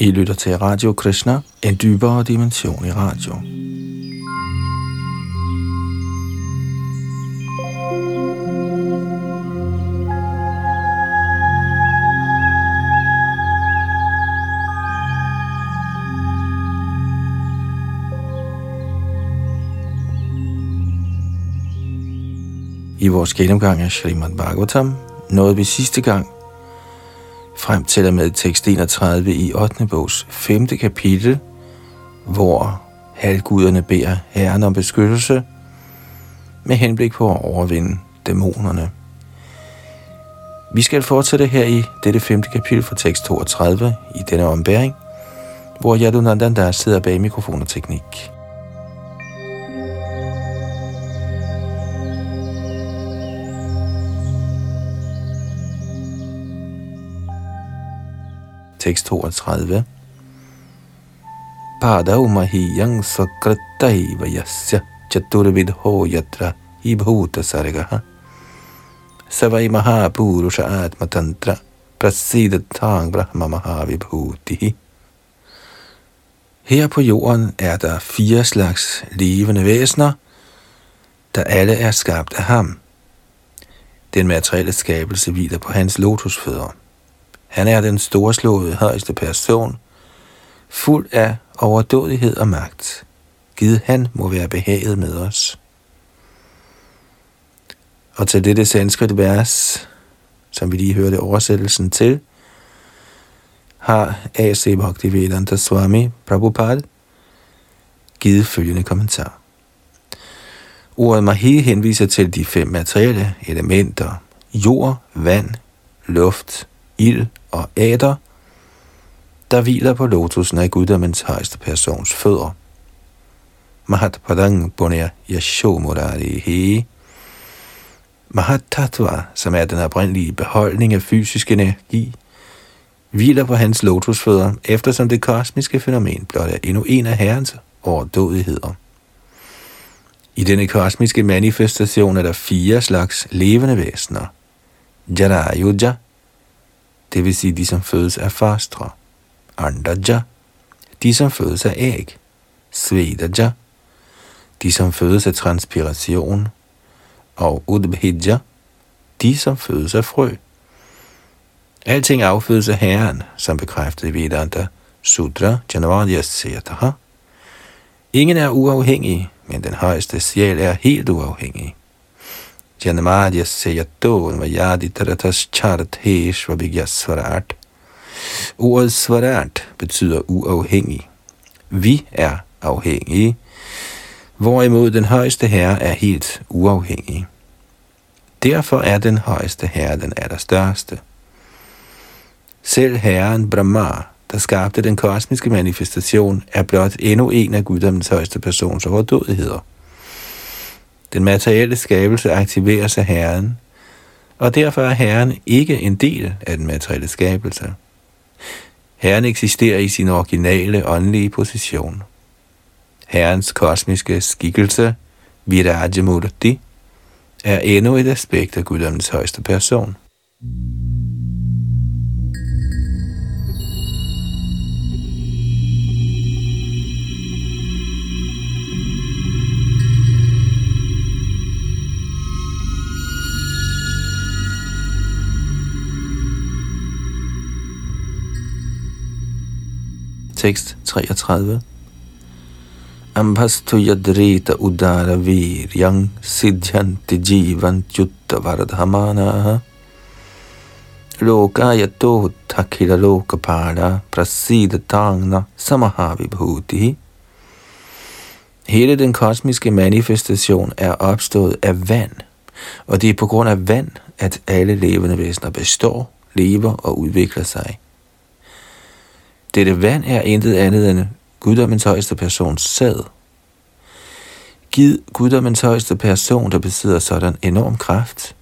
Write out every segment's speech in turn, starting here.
I lytter til Radio Krishna, en dybere dimension i radio. I vores gennemgang af Srimad Bhagavatam nåede vi sidste gang frem til og med tekst 31 i 8. bogs 5. kapitel, hvor halvguderne beder Herren om beskyttelse med henblik på at overvinde dæmonerne. Vi skal fortsætte her i dette 5. kapitel fra tekst 32 i denne ombæring, hvor Yadunandan sidder bag mikrofon og teknik. Tekst 32. Padau mahiyang sakrataiva vayasya chaturvidho yatra ibhuta sargaha savai mahapurusha atmatantra prasidatang brahma mahavibhutihi. Her på jorden er der fire slags levende væsener, der alle er skabt af ham. Den materielle skabelse hviler på hans lotusfødder. Han er den storslåede højeste person, fuld af overdådighed og magt. Gid han må være behaget med os. Og til dette sanskrit vers, som vi lige hørte oversættelsen til, har A.C. Bhaktivedanta Swami Prabhupada givet følgende kommentar. Ordet Mahi henviser til de fem materielle elementer, jord, vand, luft, ild og æder, der hviler på lotusen af guddommens højeste persons fødder. Mahat Padang Punya Yashomurari Mahat Tattva, som er den oprindelige beholdning af fysisk energi, hviler på hans lotusfødder, eftersom det kosmiske fænomen blot er endnu en af herrens overdådigheder. I denne kosmiske manifestation er der fire slags levende væsener. Jara Yuja, det vil sige de, som fødes af fastre. Andaja, de, som fødes af æg. Svedaja, de, som fødes af transpiration. Og Udbhidja, de, som fødes af frø. Alting affødes af Herren, som bekræftet i Vedanta Sutra Janavadya Setaha. Ingen er uafhængig, men den højeste sjæl er helt uafhængig. Janamadhyasya yato svarat. Ordet svarat betyder uafhængig. Vi er afhængige, hvorimod den højeste herre er helt uafhængig. Derfor er den højeste herre den allerstørste. Selv herren Brahma, der skabte den kosmiske manifestation, er blot endnu en af guddommens højeste persons overdådigheder. Den materielle skabelse aktiveres af Herren, og derfor er Herren ikke en del af den materielle skabelse. Herren eksisterer i sin originale åndelige position. Herrens kosmiske skikkelse, Virajamurti, er endnu et aspekt af guddommens højeste person. Tekst 33. Ambhastu yadrita udara viryang siddhanti jivantjutta vardhamanaha lokayato takhila prasida prasidatangna samahavibhuti. Hele den kosmiske manifestation er opstået af vand, og det er på grund af vand, at alle levende væsener består, lever og udvikler sig. Dette vand er intet andet end guddommens højeste persons sæd. Giv guddommens højeste person, der besidder sådan enorm kraft.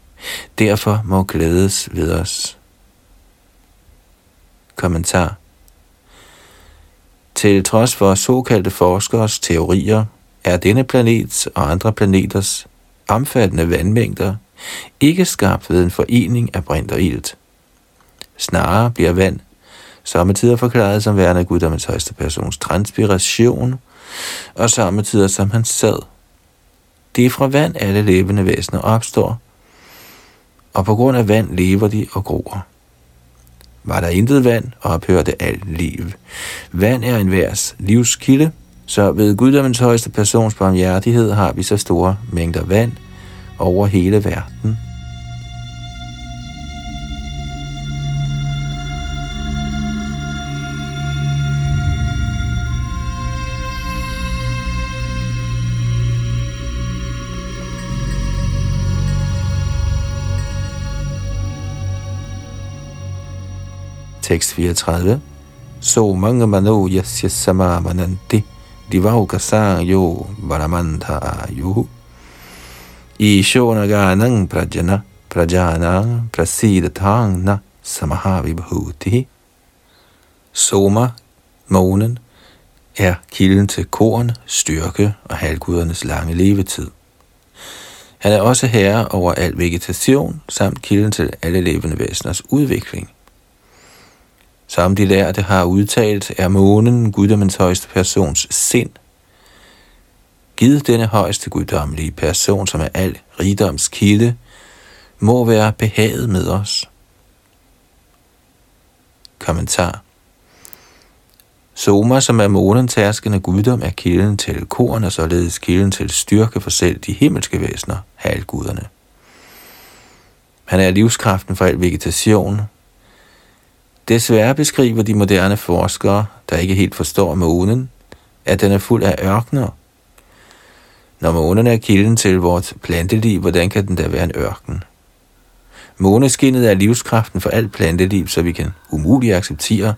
Derfor må glædes ved os. Kommentar Til trods for såkaldte forskers teorier, er denne planets og andre planeters omfattende vandmængder ikke skabt ved en forening af brint og ilt. Snarere bliver vand samtidig forklaret som værende guddommens højeste persons transpiration, og samtidig som han sad. Det er fra vand alle levende væsener opstår, og på grund af vand lever de og gror. Var der intet vand, ophørte alt liv. Vand er en værs livskilde, så ved guddommens højeste persons barmhjertighed har vi så store mængder vand over hele verden. Tekst 34. So mange mano yasya sama mananti divauka yo varamanta ayuhu. ganang prajana prajana prasidatang samahavi bhuti. Soma, månen, er kilden til korn, styrke og halvgudernes lange levetid. Han er også herre over al vegetation, samt kilden til alle levende væseners udvikling. Som de lærte har udtalt, er månen guddommens højeste persons sind. Givet denne højeste guddommelige person, som er al rigdoms kilde, må være behaget med os. Kommentar Soma, som er månen tærskende guddom, er kilden til korn og således kilden til styrke for selv de himmelske væsener, halvguderne. Han er livskraften for al vegetation, Desværre beskriver de moderne forskere, der ikke helt forstår månen, at den er fuld af ørkner. Når månen er kilden til vores planteliv, hvordan kan den da være en ørken? Måneskinnet er livskraften for alt planteliv, så vi kan umuligt acceptere,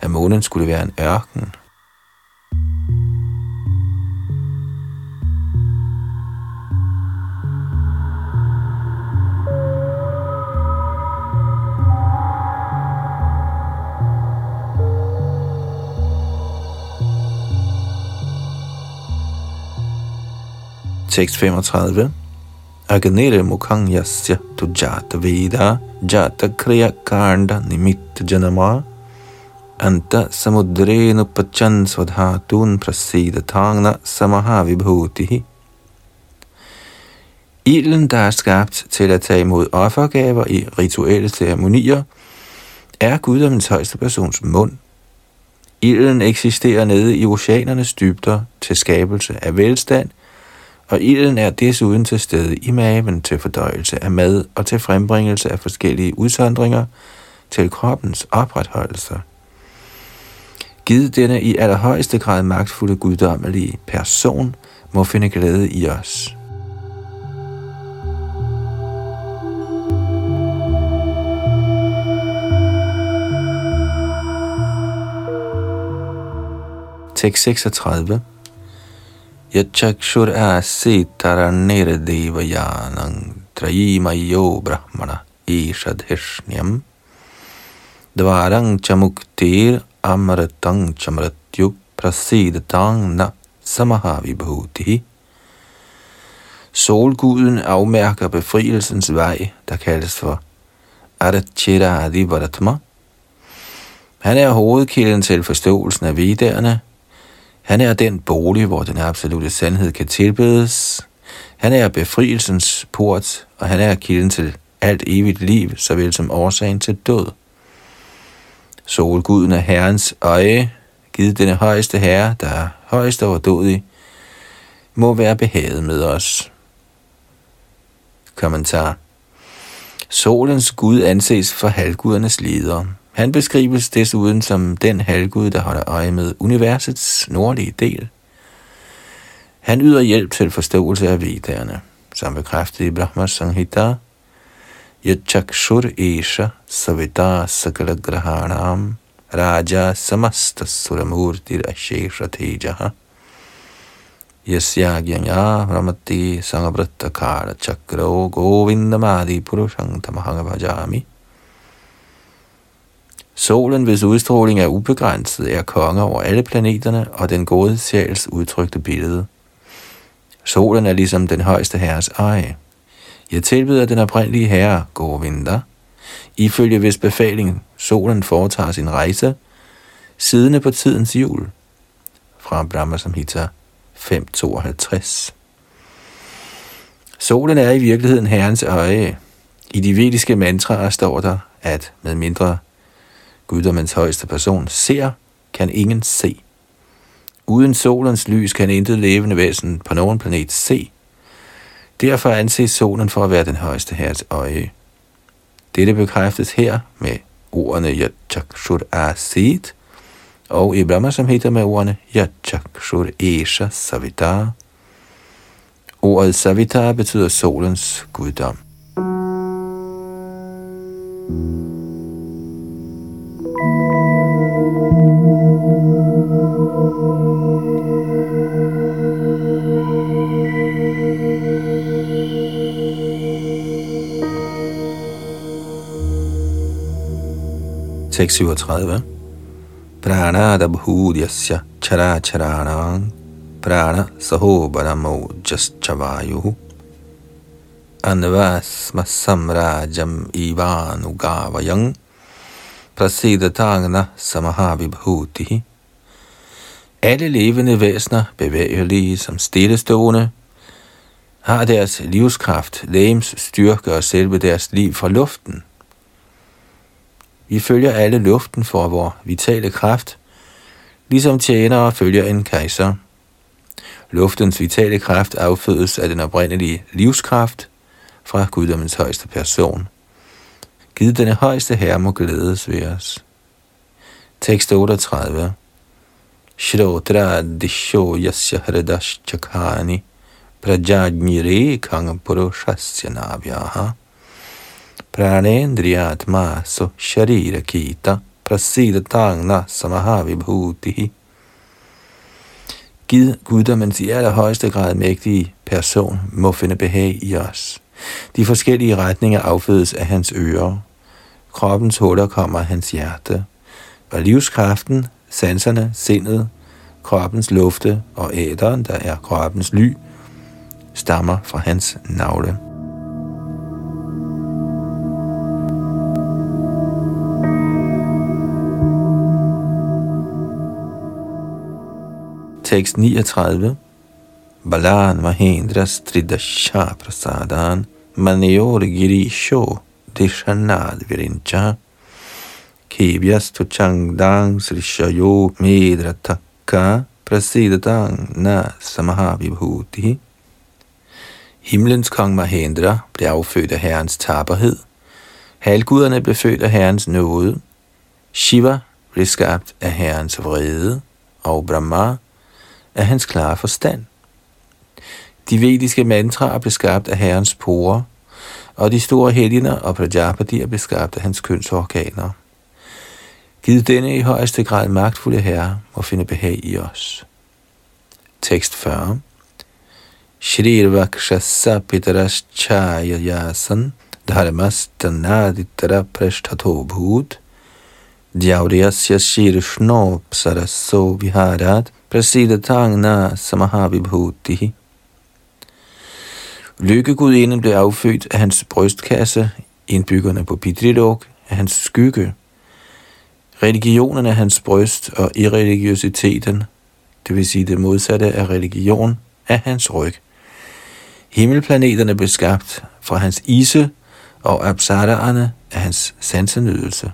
at månen skulle være en ørken. Tekst 35. Agnere mukhang yasya tu jata veda jata kriya kanda nimitta janama anta samudre nupachan svadhatun prasida tangna samaha vibhutihi. Ilden, der er skabt til at tage imod offergaver i rituelle ceremonier, er guddommens højeste persons mund. Ilden eksisterer nede i oceanernes dybder til skabelse af velstand – og ilden er desuden til stede i maven til fordøjelse af mad og til frembringelse af forskellige udsondringer til kroppens opretholdelse. Givet denne i allerhøjeste grad magtfulde guddommelige person må finde glæde i os. Tekst 36 यच्चक्षुर आसीत्तरन्निर्देवयानं त्रयीमयो ब्रह्मण ईषधिष्ण्यम् द्वारं च मुक्तिरमृतं च मृत्यु प्रसीदतां न samaha-vibhuti. Solguden afmærker befrielsens vej, der kaldes for Adachiradi Varatma. Han er hovedkilden til forståelsen af vedderne, han er den bolig, hvor den absolute sandhed kan tilbedes. Han er befrielsens port, og han er kilden til alt evigt liv, såvel som årsagen til død. Solguden er Herrens øje, givet denne højeste herre, der er højst overdådig, må være behaget med os. Kommentar Solens Gud anses for halvgudernes leder. Han beskrives desuden som den halvgud, der holder øje med universets nordlige del. Han yder hjælp til forståelse af vedderne, som bekræftet i Brahma Sanghita, Yachakshur Esha Savita Sakala Grahanam Raja Samasta Suramurti Ashesha Tejaha Yasyagyanya Ramati Sangabratta Chakra Govindamadi Purushang Tamahanga Bhajami Solen, hvis udstråling er ubegrænset, er konge over alle planeterne og den gode sjæls udtrykte billede. Solen er ligesom den højeste herres eje. Jeg tilbyder den oprindelige herre, Govinda, ifølge hvis befaling solen foretager sin rejse, siddende på tidens hjul. Fra Brahma Samhita 5.52 Solen er i virkeligheden herrens øje. I de vediske mantraer står der, at med mindre guddommens højeste person, ser, kan ingen se. Uden solens lys kan intet levende væsen på nogen planet se. Derfor anses solen for at være den højeste herres øje. Dette bekræftes her med ordene Yachakshur Asit, og i Brahma Samhita med ordene Yachakshur Esha Savitar. Ordet Savitar betyder solens guddom. thank you 637. Pranadabhuryasya characharanang prana saho baramo jaschavayu anvasma samrajam ivanugavayang. Prasidatagna samahavibhuti. Alle levende væsener, bevægelige som stillestående, har deres livskraft, lægens styrke og selve deres liv fra luften – vi følger alle luften for vores vitale kraft, ligesom tjenere følger en kejser. Luftens vitale kraft affødes af den oprindelige livskraft fra guddommens højeste person. Gid denne højeste herre må glædes ved os. Tekst 38 Shrotra disho yasya hridash chakani prajajnire kang purushasya navyaha pranendriyatma so sharira kita prasidatangna samahavibhutihi. Gid guddommens i allerhøjeste grad mægtige person må finde behag i os. De forskellige retninger affødes af hans ører. Kroppens huller kommer af hans hjerte. Og livskraften, sanserne, sindet, kroppens lufte og æderen, der er kroppens ly, stammer fra hans navle. Tekst 39. Balan Mahendra Stridasha Prasadan Manior Girisho Dishanad Virincha Kibyas Tuchangdang Srishayo Medrataka Prasidatang Na Samahavibhuti Himlens kong Mahendra blev affødt af herrens taberhed. Halguderne blev født af herrens nåde. Shiva blev skabt af herrens vrede, og Brahma af hans klare forstand. De vediske mantraer blev skabt af herrens porer, og de store helgener og prajapatier blev skabt af hans kønsorganer. Giv denne i højeste grad magtfulde herre må finde behag i os. Tekst 40 Shrirvakshasa pitaras chaya yasan dharmastanaditara Prashtato bhut Dyauriyasya Shirshno psaraso viharat Prasidatangna Samahavibhuti. Lykkegudinden blev affødt af hans brystkasse, indbyggerne på Pitrilok af hans skygge. Religionerne af hans bryst og irreligiositeten, det vil sige det modsatte af religion, af hans ryg. Himmelplaneterne blev skabt fra hans ise, og absadaerne af hans sansenydelse.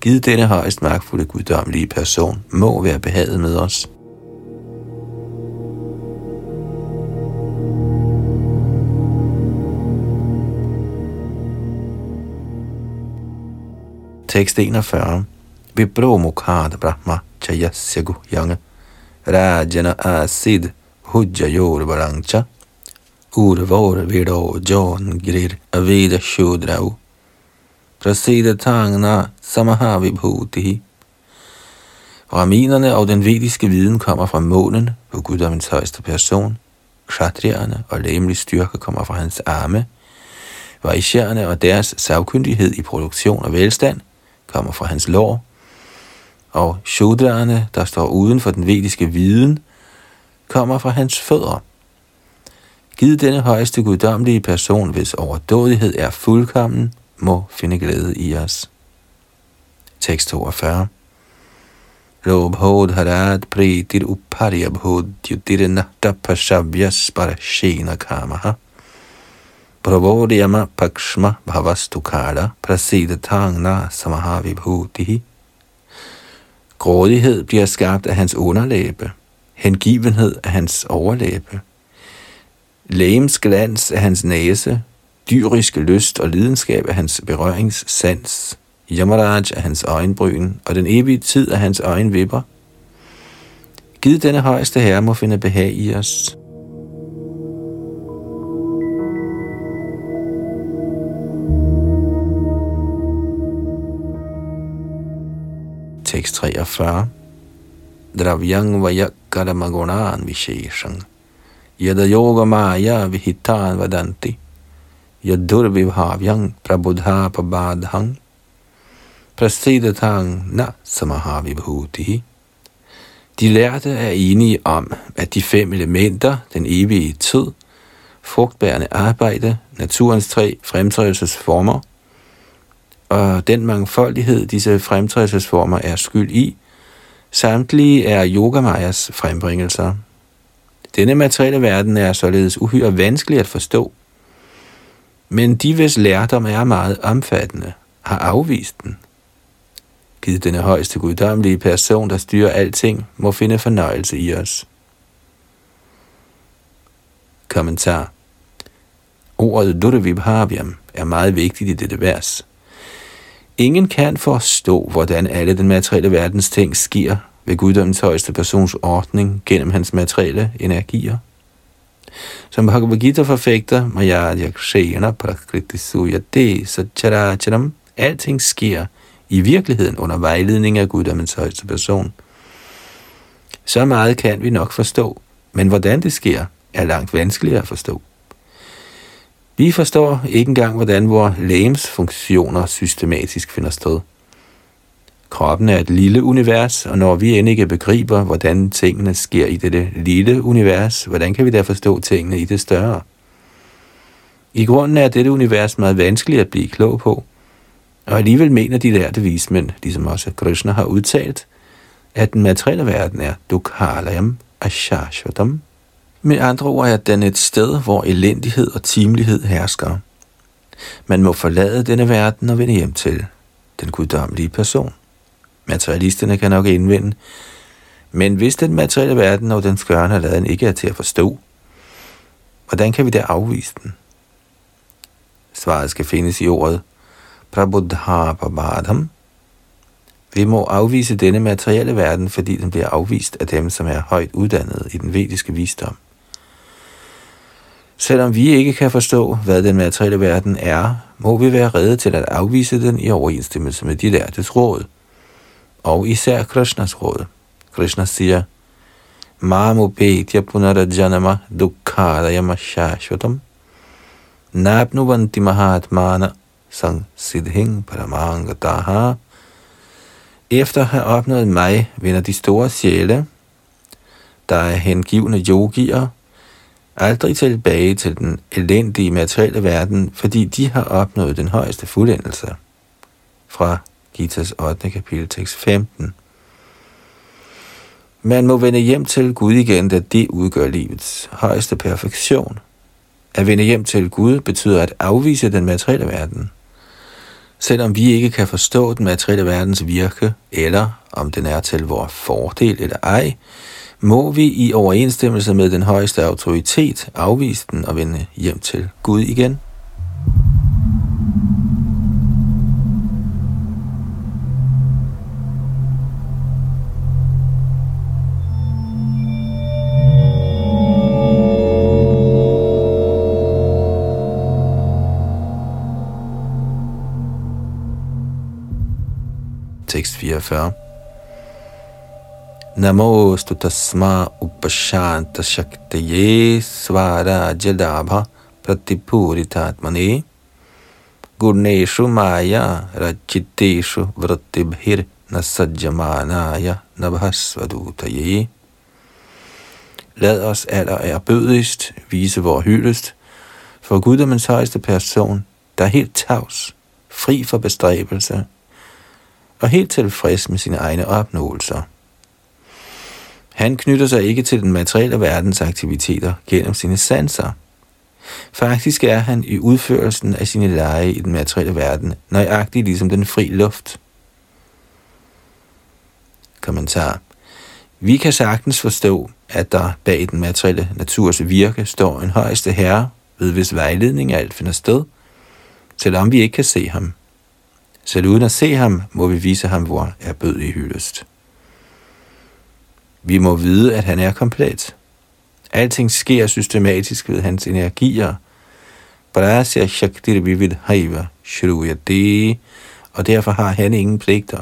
Giv denne højst magtfulde guddommelige person må være behaget med os. Tekst 41. Vibro Mukhad Brahma Chayasya Guhyang Rajana Asid Hujjayor Varangcha Urvor Vido Jon Grir Avida Shudrau Prasida Tangna Samaha Vibhuti Raminerne og den vediske viden kommer fra månen på guddommens højeste person. Kshatrierne og læmelig styrke kommer fra hans arme. Vaishyerne og deres savkyndighed i produktion og velstand – kommer fra hans lår, og shudraerne, der står uden for den vediske viden, kommer fra hans fødder. Giv denne højeste guddommelige person, hvis overdådighed er fuldkommen, må finde glæde i os. Tekst 42. Lobhodharat pritir uparyabhodhyutir nahtapashavyas parashena kamaha. Pravodyama pakshma bhavastukala prasidatangna samahavibhutihi. Grådighed bliver skabt af hans underlæbe, hengivenhed af hans overlæbe, Lægens glans af hans næse, dyriske lyst og lidenskab af hans berøringssans, Yamaraj af hans øjenbryn og den evige tid af hans øjenvipper. Giv denne højeste herre må finde behag i os. Tekst 43 Dravyang vayakkaramagunan visheshang. Yada yoga maya vihitan vadanti. Yadurvibhavyang prabudha pabadhang. Prasidatang na samahavibhuti. De lærte er enige om, at de fem elementer, den evige tid, frugtbærende arbejde, naturens tre fremtrædelsesformer, og den mangfoldighed, disse fremtrædelsesformer er skyld i, samtlige er Yogamayas frembringelser. Denne materielle verden er således uhyre vanskelig at forstå, men de, hvis lærdom er meget omfattende, har afvist den. Givet denne højeste guddommelige person, der styrer alting, må finde fornøjelse i os. Kommentar Ordet Durvibhavyam er meget vigtigt i dette vers. Ingen kan forstå, hvordan alle den materielle verdens ting sker ved guddommens højeste persons ordning gennem hans materielle energier. Som Bhagavad Gita forfægter, Maya Yakshena Prakriti Suyate Satcharacharam, alting sker i virkeligheden under vejledning af guddommens højeste person. Så meget kan vi nok forstå, men hvordan det sker, er langt vanskeligere at forstå. Vi forstår ikke engang, hvordan vores lægens funktioner systematisk finder sted. Kroppen er et lille univers, og når vi end ikke begriber, hvordan tingene sker i dette lille univers, hvordan kan vi da forstå tingene i det større? I grunden er dette univers meget vanskeligt at blive klog på, og alligevel mener de lærte vismænd, ligesom også Krishna har udtalt, at den materielle verden er dukhalayam ashashvatam. Med andre ord er den et sted, hvor elendighed og timelighed hersker. Man må forlade denne verden og vende hjem til den guddommelige person. Materialisterne kan nok indvende, men hvis den materielle verden og den skørne laden ikke er til at forstå, hvordan kan vi da afvise den? Svaret skal findes i ordet prabodhapabadham. Vi må afvise denne materielle verden, fordi den bliver afvist af dem, som er højt uddannede i den vediske visdom. Selvom vi ikke kan forstå, hvad den materielle verden er, må vi være redde til at afvise den i overensstemmelse med de lærtes råd. Og især Krishnas råd. Krishna siger, Mamu petya punarajanama dukkadayama shashvatam Nabnuvanti mahatmana sang siddhing paramangataha. Efter at have opnået mig, vender de store sjæle, der er hengivne yogier, aldrig tilbage til den elendige materielle verden, fordi de har opnået den højeste fuldendelse. Fra Gitas 8. kapitel tekst 15. Man må vende hjem til Gud igen, da det udgør livets højeste perfektion. At vende hjem til Gud betyder at afvise den materielle verden. Selvom vi ikke kan forstå den materielle verdens virke, eller om den er til vores fordel eller ej, må vi i overensstemmelse med den højeste autoritet afvise den og vende hjem til Gud igen. tekst 44. Namo tasma upashanta shaktaye svara jadabha pratipuritatmane gurneshu maya rachiteshu vrattibhir nasajjamanaya nabhasvadutaye. Lad os aller erbødigst vise vor hyldest for Guddommens højeste person, der er helt tavs, fri for bestræbelse, og helt tilfreds med sine egne opnåelser. Han knytter sig ikke til den materielle verdens aktiviteter gennem sine sanser. Faktisk er han i udførelsen af sine lege i den materielle verden nøjagtig ligesom den fri luft. Kommentar. Vi kan sagtens forstå, at der bag den materielle naturs virke står en højeste herre, ved hvis vejledning alt finder sted, selvom vi ikke kan se ham. Selv uden at se ham, må vi vise ham, hvor er bød i hyldest. Vi må vide, at han er komplet. Alting sker systematisk ved hans energier. Prasya Shaktir Vivid Haiva Shruyate, og derfor har han ingen pligter.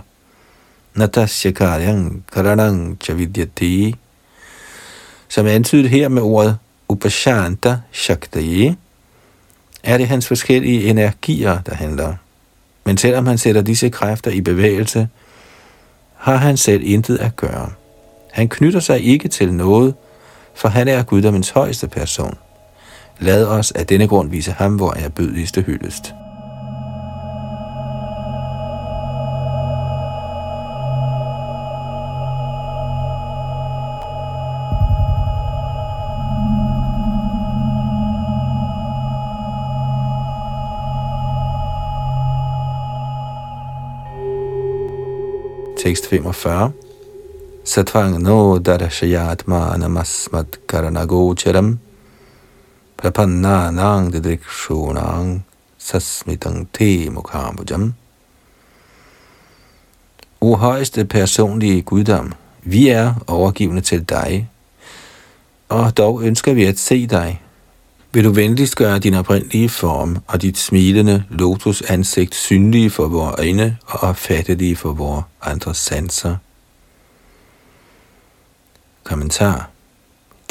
Natasya Karyang Karanang Chavidyate, som er antydet her med ordet Upashanta Shaktaye, er det hans forskellige energier, der handler. Men selvom han sætter disse kræfter i bevægelse, har han selv intet at gøre. Han knytter sig ikke til noget, for han er guddommens højeste person. Lad os af denne grund vise ham, hvor er bødigste hyldest. Tekst 45 Satvang no darashayatmanamasmat karanagocharam prapannanang didrikshunang sasmitang te mukhamujam. O højeste personlige guddom, vi er overgivende til dig, og dog ønsker vi at se dig. Vil du venligst gøre din oprindelige form og dit smilende lotusansigt synlige for vores øjne og opfattelige for vores andre sanser? Kommentar.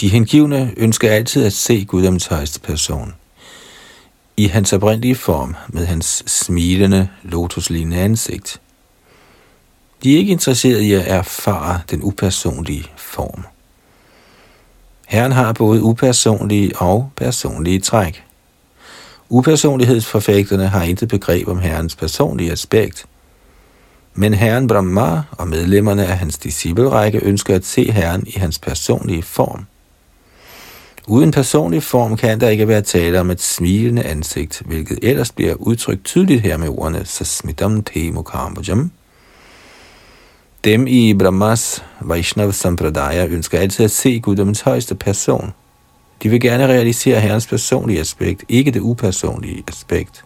De hengivne ønsker altid at se Guddoms højeste person. I hans oprindelige form, med hans smilende, lotuslignende ansigt. De er ikke interesserede i at erfare den upersonlige form. Herren har både upersonlige og personlige træk. Upersonlighedsforfægterne har intet begreb om Herrens personlige aspekt, men herren Brahma og medlemmerne af hans disciplerække ønsker at se herren i hans personlige form. Uden personlig form kan der ikke være tale om et smilende ansigt, hvilket ellers bliver udtrykt tydeligt her med ordene Sasmitam Te Mukambhajam. Dem i Brahmas Vaishnav Sampradaya ønsker altid at se guddommens højeste person. De vil gerne realisere herrens personlige aspekt, ikke det upersonlige aspekt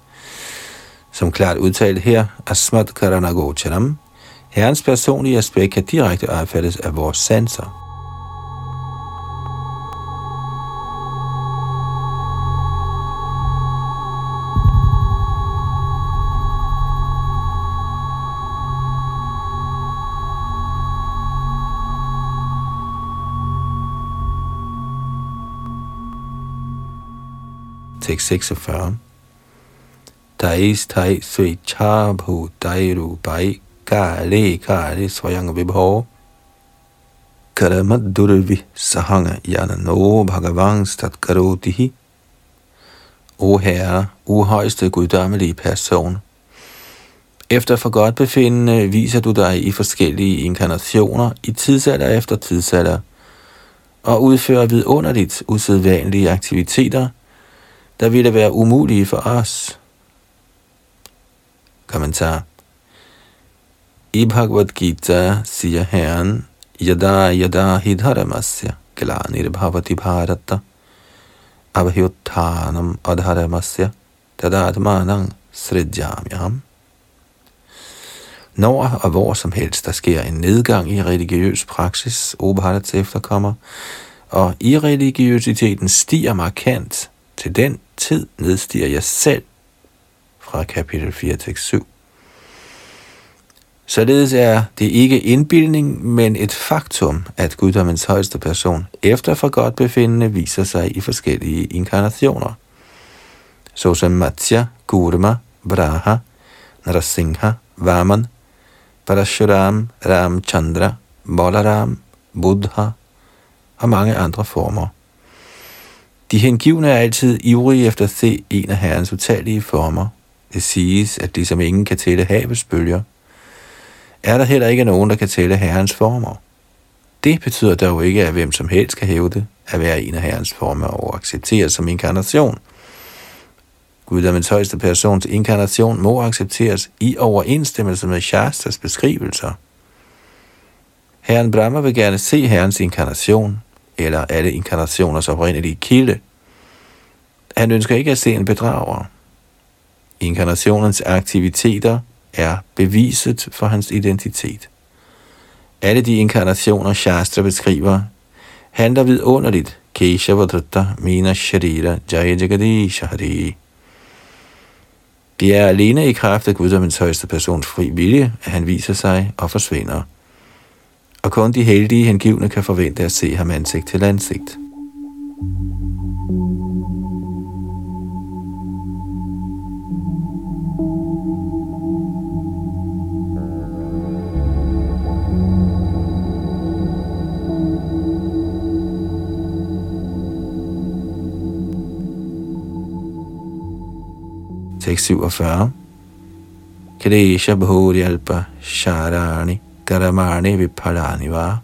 som klart udtalt her, Asmat Karanagocharam, Herrens personlige aspekt kan direkte opfattes af vores sanser. Tekst 46 le ka le svayang vibho karamat durvi sahanga yana no bhagavan stat karotihi O Herre, højeste guddommelige person, efter for godt befindende viser du dig i forskellige inkarnationer i tidsalder efter tidsalder, og udfører vidunderligt usædvanlige aktiviteter, der ville være umulige for os. Kommentar. I Bhagavad Gita siger Herren, Yada yada hidharamasya glanir bhavati bharata abhyuttanam adharamasya tadatmanang sridjamyam. Når og hvor som helst der sker en nedgang i religiøs praksis, Obharats efterkommer, og i religiøsiteten stiger markant, til den tid nedstiger jeg selv fra kapitel 4, til 7. Således er det ikke indbildning, men et faktum, at guddommens højeste person efter for godt befindende viser sig i forskellige inkarnationer, såsom Matsya, Gurma, Braha, Narasingha, Vaman, Parashuram, Ramchandra, Balaram, Buddha og mange andre former. De hengivne er altid ivrige efter at se en af herrens utallige former, det siges, at som ingen kan tælle havets bølger, er der heller ikke nogen, der kan tælle herrens former. Det betyder dog ikke, at hvem som helst kan hæve det at være en af herrens former og accepteres som inkarnation. Guddommens højeste persons inkarnation må accepteres i overensstemmelse med Shastras beskrivelser. Herren Brahma vil gerne se herrens inkarnation, eller alle inkarnationers oprindelige kilde. Han ønsker ikke at se en bedrager. Inkarnationens aktiviteter er beviset for hans identitet. Alle de inkarnationer, Shastra beskriver, handler vidunderligt. Keshavadrutta Mina Sharira Jaya Jagadish Hari. Det er alene i kraft af guddommens højeste persons fri vilje, at han viser sig og forsvinder. Og kun de heldige hengivne kan forvente at se ham ansigt til ansigt. Tekst 47. Kadesha Bhurialpa Sharani Karamani Vipalani va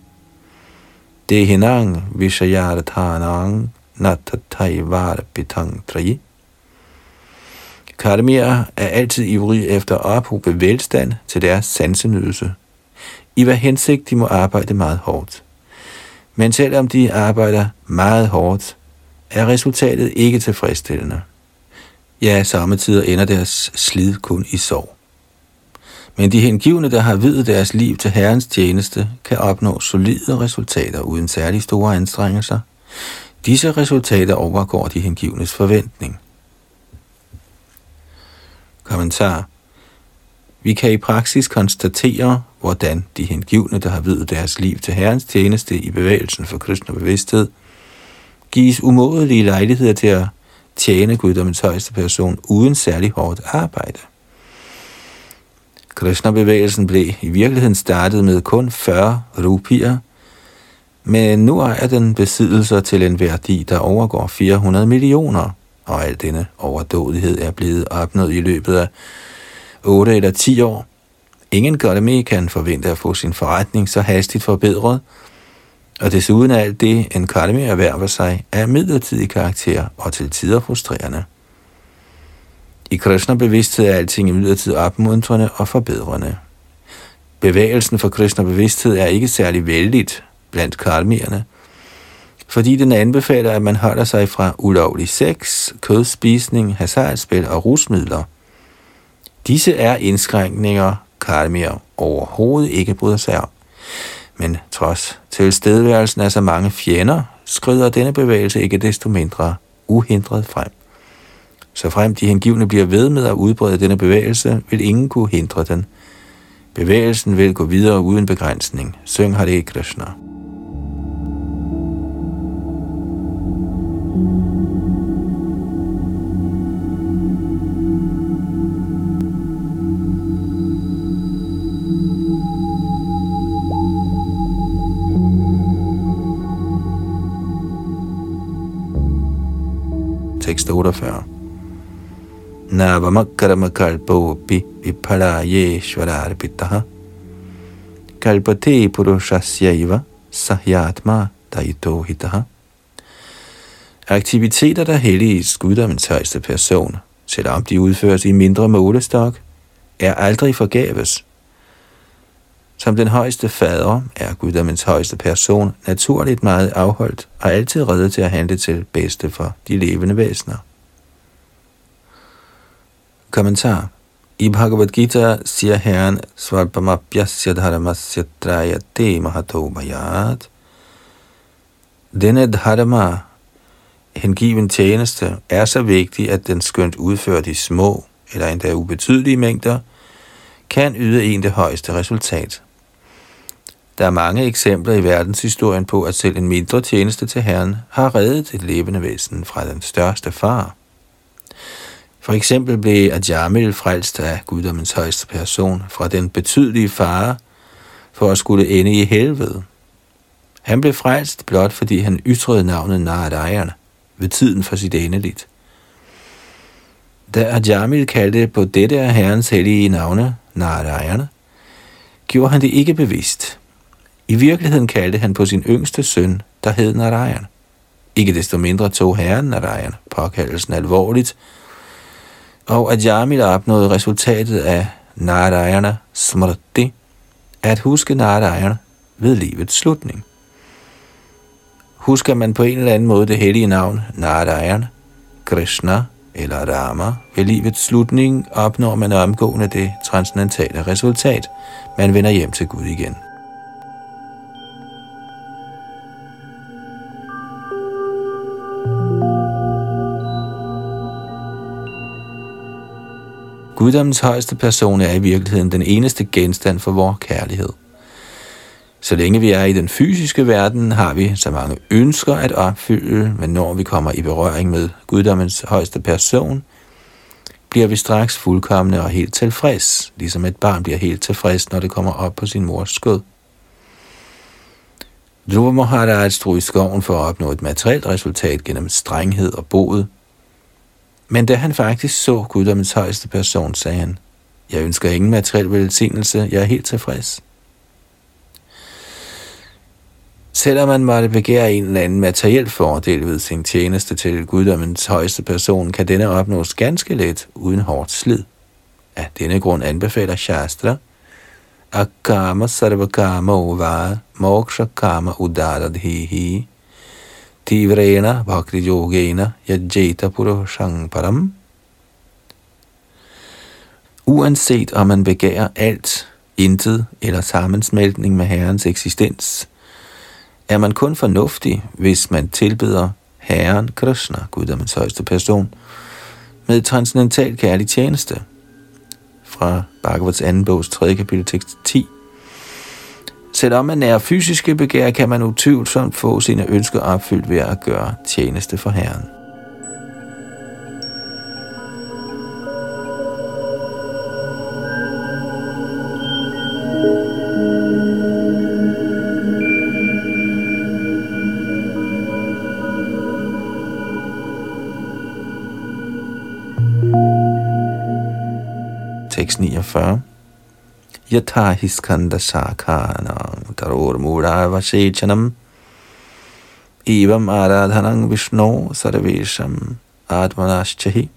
Dehinang Vishayarthanang Natataivar Pitang Trayi Karmier er altid ivrige efter at ophobe velstand til deres sansenydelse. I hvad hensigt de må arbejde meget hårdt. Men selvom de arbejder meget hårdt, er resultatet ikke tilfredsstillende. Ja, samtidig ender deres slid kun i sorg. Men de hengivne, der har videt deres liv til Herrens tjeneste, kan opnå solide resultater uden særlig store anstrengelser. Disse resultater overgår de hengivnes forventning. Kommentar Vi kan i praksis konstatere, hvordan de hengivne, der har videt deres liv til Herrens tjeneste i bevægelsen for kristne bevidsthed, gives umådelige lejligheder til at tjene guddommens højeste person uden særlig hårdt arbejde. Krishna-bevægelsen blev i virkeligheden startet med kun 40 rupier, men nu er den besiddelser til en værdi, der overgår 400 millioner, og al denne overdådighed er blevet opnået i løbet af 8 eller 10 år. Ingen Godame kan forvente at få sin forretning så hastigt forbedret, og desuden er alt det, en Godame erhverver sig, af midlertidig karakter og til tider frustrerende. I Krishna-bevidsthed er alting imidlertid opmuntrende og forbedrende. Bevægelsen for Krishna-bevidsthed er ikke særlig vældigt blandt karmierne, fordi den anbefaler, at man holder sig fra ulovlig sex, kødspisning, hasardspil og rusmidler. Disse er indskrænkninger, karmier overhovedet ikke bryder sig om. Men trods tilstedeværelsen af så mange fjender, skrider denne bevægelse ikke desto mindre uhindret frem. Så frem de hengivne bliver ved med at udbrede denne bevægelse, vil ingen kunne hindre den. Bevægelsen vil gå videre uden begrænsning. Syng Hare Krishna. Tekst 48 navamakaramakalpopi vipalayeshvararpitaha kalpate purushasyaiva sahyatma daitohitaha Aktiviteter, der helliges guddommens højeste person, selvom de udføres i mindre målestok, er aldrig forgæves. Som den højeste fader er guddommens højeste person naturligt meget afholdt og altid reddet til at handle til bedste for de levende væsener. Kommentar. I Bhagavad Gita siger Herren Svarpamapyasya dharmasya trayate Mahatobayat. Denne dharma, hengiven tjeneste, er så vigtig, at den skønt udført i små eller endda ubetydelige mængder, kan yde en det højeste resultat. Der er mange eksempler i verdenshistorien på, at selv en mindre tjeneste til Herren har reddet et levende væsen fra den største far. For eksempel blev Ajamil frelst af guddommens højeste person fra den betydelige fare for at skulle ende i helvede. Han blev frelst blot fordi han ytrede navnet Narayana ved tiden for sit endeligt. Da Ajamil kaldte på dette af herrens hellige navne, Narayana, gjorde han det ikke bevidst. I virkeligheden kaldte han på sin yngste søn, der hed Narayan. Ikke desto mindre tog herren Narayan påkaldelsen alvorligt, og at Jamila opnåede resultatet af Narayana Smrti, at huske Narayana ved livets slutning. Husker man på en eller anden måde det hellige navn Narayana, Krishna eller Rama ved livets slutning, opnår man omgående det transcendentale resultat. Man vender hjem til Gud igen. Guddommens højeste person er i virkeligheden den eneste genstand for vores kærlighed. Så længe vi er i den fysiske verden, har vi så mange ønsker at opfylde, men når vi kommer i berøring med guddommens højeste person, bliver vi straks fuldkommende og helt tilfreds, ligesom et barn bliver helt tilfreds, når det kommer op på sin mors skød. Dhruva Maharaj stod i skoven for at opnå et materielt resultat gennem strenghed og boet, men da han faktisk så guddommens højeste person, sagde han, jeg ønsker ingen materiel velsignelse, jeg er helt tilfreds. Selvom man måtte begære en eller anden materiel fordel ved sin tjeneste til guddommens højeste person, kan denne opnås ganske let uden hårdt slid. Af denne grund anbefaler Shastra, Akama sarvakama uva moksha kama udaradhihi Tivrena bhakti yogena yajeta purushang param. Uanset om man begærer alt, intet eller sammensmeltning med Herrens eksistens, er man kun fornuftig, hvis man tilbeder Herren Krishna, Guddommens højeste person, med transcendental kærlig tjeneste. Fra Bhagavats anden bogs 3. kapitel tekst 10. Selvom man er fysiske begær, kan man utvivlsomt få sine ønsker opfyldt ved at gøre tjeneste for Herren. Tekst 49 yatha hiskanda sakhanam taror mudavasechanam evam aradhanam vishnu sarvesham atmanaschahi.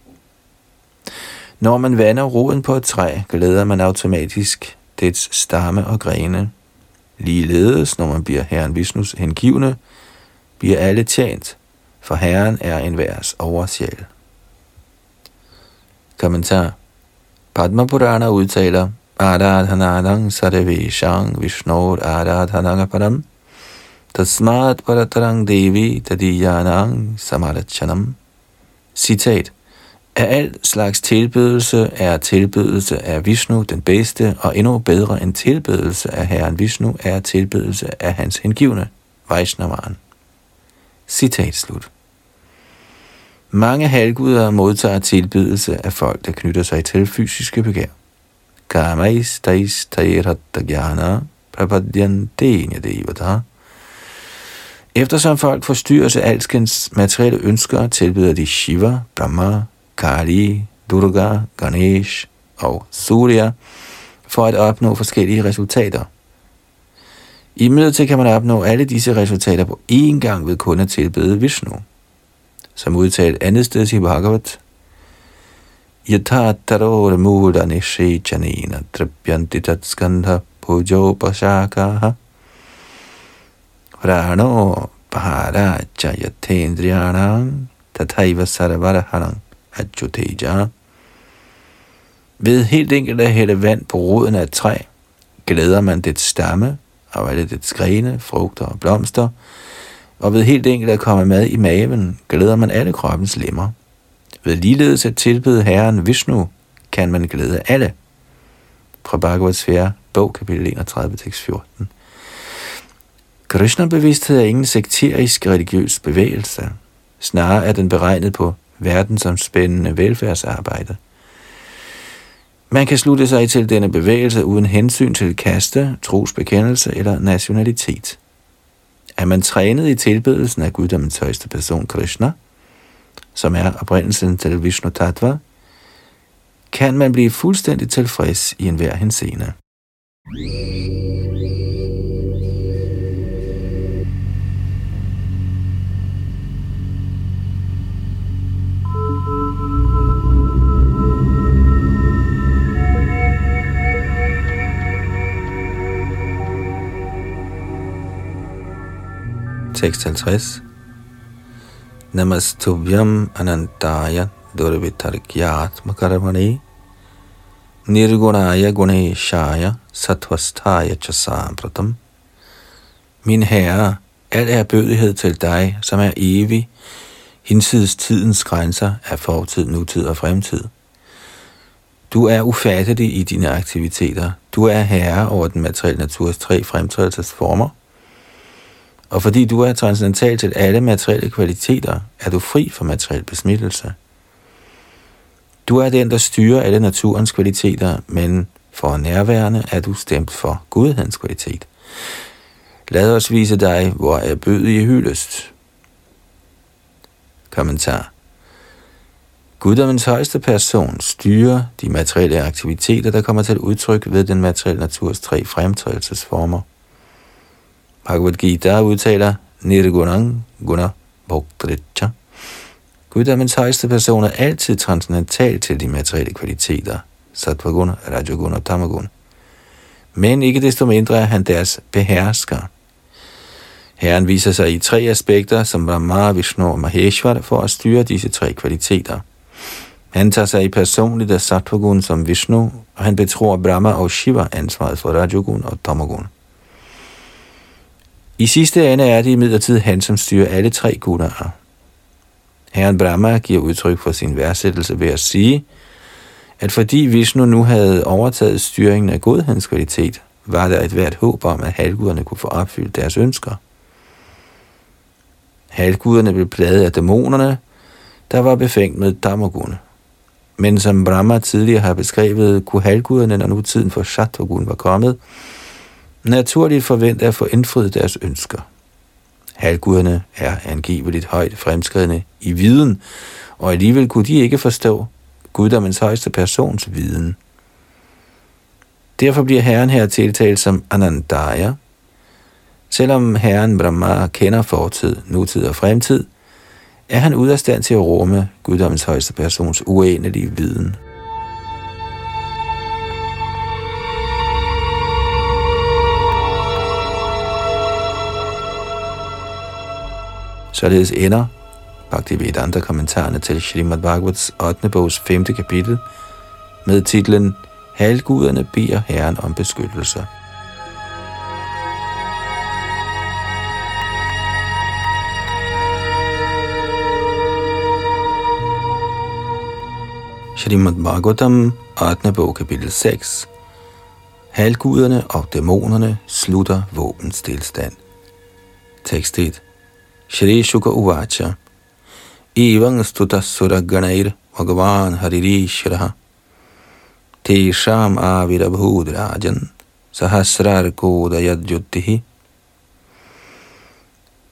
Når man vander roden på et træ, glæder man automatisk dets stamme og grene. Ligeledes, når man bliver Herren Vishnus hengivne, bliver alle tjent, for Herren er en værs oversjæl. Kommentar Padma Purana udtaler, Aradhanadang sarveshang vishnor aradhanagaparam tasmat paratarang devi tadiyanang samarachanam. Citat. Af al slags tilbedelse er tilbedelse af Vishnu den bedste, og endnu bedre end tilbedelse af Herren Vishnu er tilbedelse af hans hengivne, Vaishnavaren. Citat slut. Mange halvguder modtager tilbedelse af folk, der knytter sig til fysiske begær kamaistaistairattajana prapadyante nyadevata. Eftersom folk forstyrres af alskens materielle ønsker, tilbyder de Shiva, Brahma, Kali, Durga, Ganesh og Surya for at opnå forskellige resultater. I midlertid kan man opnå alle disse resultater på én gang ved kun at tilbede Vishnu. Som udtalt andet sted i Bhagavat Yatha taror mula nishechanina drabhyanti tatskandha pujopashakaha Prano paharacha yathendriyanam tathaiva sarvarahanam ajuteja. Ved helt enkelt at hælde vand på roden af et træ, glæder man dets stamme og alle dets grene, frugter og blomster, og ved helt enkelt at komme med i maven, glæder man alle kroppens lemmer. Ved ligeledes at tilbede Herren Vishnu, kan man glæde alle. Fra Bhagavad Sfære, bog kapitel 31, tekst 14. Krishna-bevidsthed er ingen sekterisk religiøs bevægelse. Snarere er den beregnet på verdensomspændende velfærdsarbejde. Man kan slutte sig til denne bevægelse uden hensyn til kaste, trosbekendelse eller nationalitet. Er man trænet i tilbedelsen af guddommens højeste person Krishna – som er oprindelsen til Vishnu Tattva, kan man blive fuldstændig tilfreds i enhver henseende. Tekst 50 Namastuvyam anantaya durvitargyat makaramani nirgunaya guneshaya satvastaya chasampratam. Min herre, al er bødighed til dig, som er evig, hinsides tidens grænser af fortid, nutid og fremtid. Du er ufattelig i dine aktiviteter. Du er herre over den materielle naturs tre fremtrædelsesformer. Og fordi du er transcendental til alle materielle kvaliteter, er du fri for materiel besmittelse. Du er den, der styrer alle naturens kvaliteter, men for nærværende er du stemt for Gudhedens kvalitet. Lad os vise dig, hvor er bød i hyldest. Kommentar. Guddommens højeste person styrer de materielle aktiviteter, der kommer til udtryk ved den materielle naturs tre fremtrædelsesformer. Bhagavad Gita udtaler Nirgunang Guna Bhoktricha. Guddommens højeste person er altid transcendental til de materielle kvaliteter, Sattvaguna, Rajaguna og Tamaguna. Men ikke desto mindre er han deres behersker. Herren viser sig i tre aspekter som Brahma, Vishnu og Maheshwar for at styre disse tre kvaliteter. Han tager sig i personligt af Sattvagun som Vishnu, og han betror Brahma og Shiva ansvaret for Rajogun og Tamagun. I sidste ende er det imidlertid han, som styrer alle tre gunaer. Herren Brahma giver udtryk for sin værdsættelse ved at sige, at fordi Vishnu nu havde overtaget styringen af godhedens kvalitet, var der et hvert håb om, at halvguderne kunne få opfyldt deres ønsker. Halvguderne blev plaget af dæmonerne, der var befængt med Damagun. Men som Brahma tidligere har beskrevet, kunne halvguderne, når nu tiden for Shatvagun var kommet, naturligt forvente at få indfriet deres ønsker. Halvguderne er angiveligt højt fremskridende i viden, og alligevel kunne de ikke forstå guddommens højeste persons viden. Derfor bliver Herren her tiltalt som Anandaya. Selvom Herren Brahma kender fortid, nutid og fremtid, er han ude af stand til at rumme guddommens højeste persons uendelige viden. Således ender Bhaktivedanta kommentarerne til Srimad Bhagavats 8. bogs 5. kapitel med titlen Halguderne beder Herren om beskyttelse. Srimad Bhagavatam, 8. bog, kapitel 6. Halguderne og dæmonerne slutter våbenstilstand. Tekst 1. Shri Shuka Uvacha Evang Stutasura Ganair Bhagavan Haririshraha Tesham Avirabhudrajan Sahasrar Koda Yadjutihi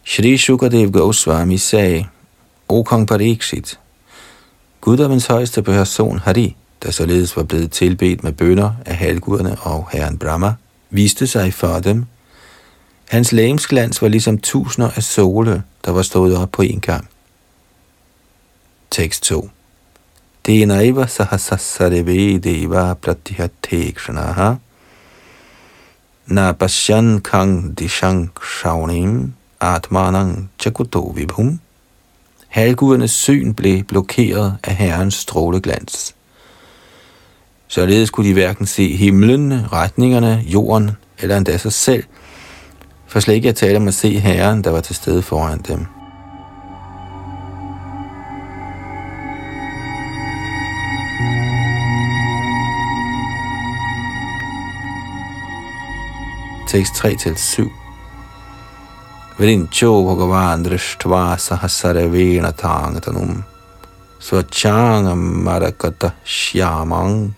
Shri Shukadev Goswami sagde, O kong Parikshit, Guddommens højeste person Hari, der således var blevet tilbedt med bønder af halvguderne og herren Brahma, viste sig for dem. Hans lægemsglans var ligesom tusinder af sole, der var stået op på en gang. Tekst 2 Denaiva sahasasareve deva pratihatekshanaha Nabasyan kang dishang shaunim atmanang chakuto vibhum Halvgudernes syn blev blokeret af herrens stråleglans. Således kunne de hverken se himlen, retningerne, jorden eller endda sig selv, for slet ikke at tale om at se herren, der var til stede foran dem. Tekst 3-7 Vrincho Bhagavan Drishtva Sahasarvena Tangatanum Svachangam Marakata Shyamang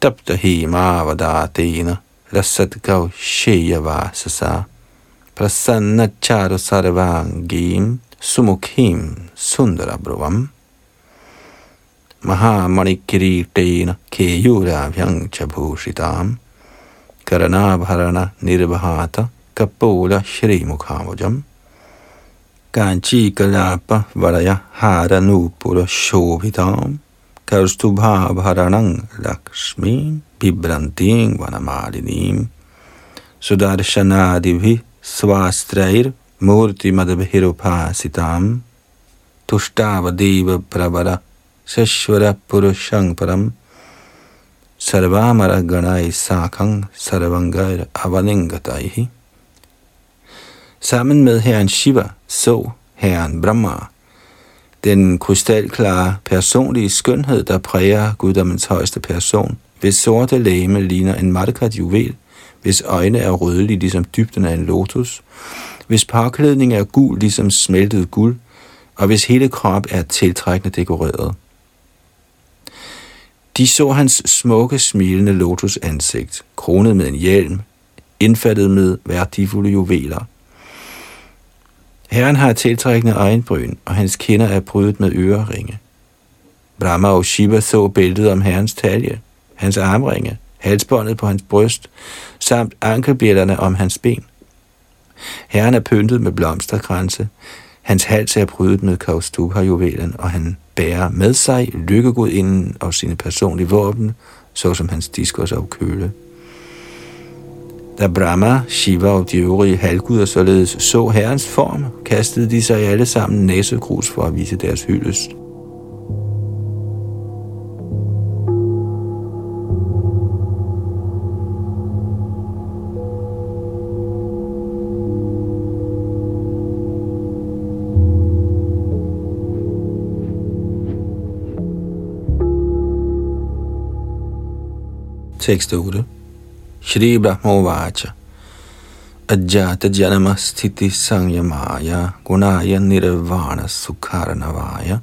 Kanjagarbhanurekshanam Tapta Himavadatina Rasadgav Sheyavasasa Prasanna Charu Sarvangim Sumukhim sundarabruvam Mahamanikiritena Keyuravhyang Chabhushitam Karanabharana Nirbhata Kapola shrimukhamujam Kanchi Kalapa Varaya haranupura Shobhitam Karstubha Bharanang Lakshmi Vibranting Vanamalinim Sudarshanadibhi svastrair murti madabhirupasitam Tushtavadeva prabara sashvara purushang param sarvamara ganai sakang sarvangair avalingataihi. Sammen med herren Shiva så herren Brahma den krystalklare personlige skønhed, der præger guddommens højeste person, hvis sorte læme ligner en mattekat juvel, hvis øjne er rødlige ligesom dybden af en lotus, hvis påklædning er gul ligesom smeltet guld, og hvis hele krop er tiltrækkende dekoreret. De så hans smukke, smilende lotusansigt, kronet med en hjelm, indfattet med værdifulde juveler – Herren har tiltrækkende øjenbryn, og hans kinder er prydet med øreringe. Brahma og Shiva så bæltet om herrens talje, hans armringe, halsbåndet på hans bryst, samt ankelbjællerne om hans ben. Herren er pyntet med blomsterkranse, hans hals er prydet med kaustubha-juvelen, og han bærer med sig lykkegudinden og sine personlige våben, såsom hans diskos og køle. Da Brahma, Shiva og de øvrige halvguder således så herrens form, kastede de sig alle sammen næsegrus for at vise deres hyldest. Tekst 8 Shri Brahmovacha. Ajata Janama Sthiti Sangyamaya Gunaya Nirvana Sukharanavaya.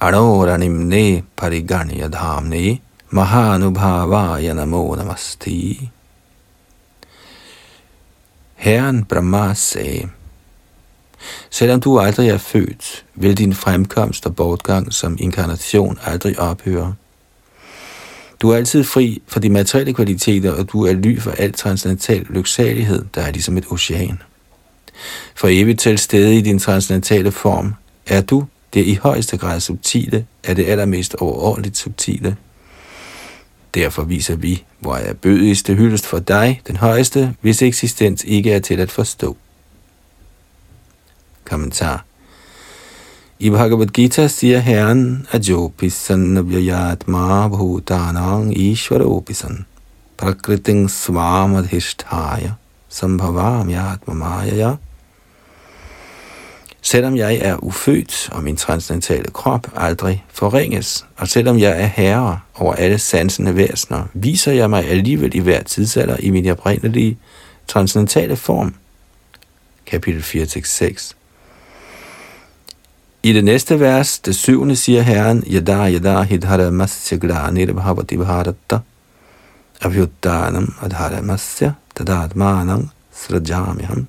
Anoranimne Pariganya Dhamne Mahanubhavaya Namo Namasti Herren Brahma sagde, Selvom du aldrig er født, vil din fremkomst og bortgang som inkarnation aldrig ophøre. Du er altid fri for de materielle kvaliteter, og du er ly for al transcendental lyksalighed, der er ligesom et ocean. For evigt til stede i din transcendentale form er du det i højeste grad subtile, er det allermest overordentligt subtile. Derfor viser vi, hvor er bødigste hyldest for dig, den højeste, hvis eksistens ikke er til at forstå. Kommentar i Bhagavad Gita siger Herren, Ajopisan Vyayatma Bhutanang Ishvaropisan Prakriting Svamadhisthaya Sambhavam Yatma Maya Selvom jeg er ufødt, og min transcendentale krop aldrig forringes, og selvom jeg er herre over alle sansende væsener, viser jeg mig alligevel i hver tidsalder i min oprindelige transcendentale form. Kapitel 4-6 i det næste vers, det syvende, siger Herren, Yada yada hidhara masya glanir bhavati bharata avyuttanam adhara masya tadatmanam srajamiham.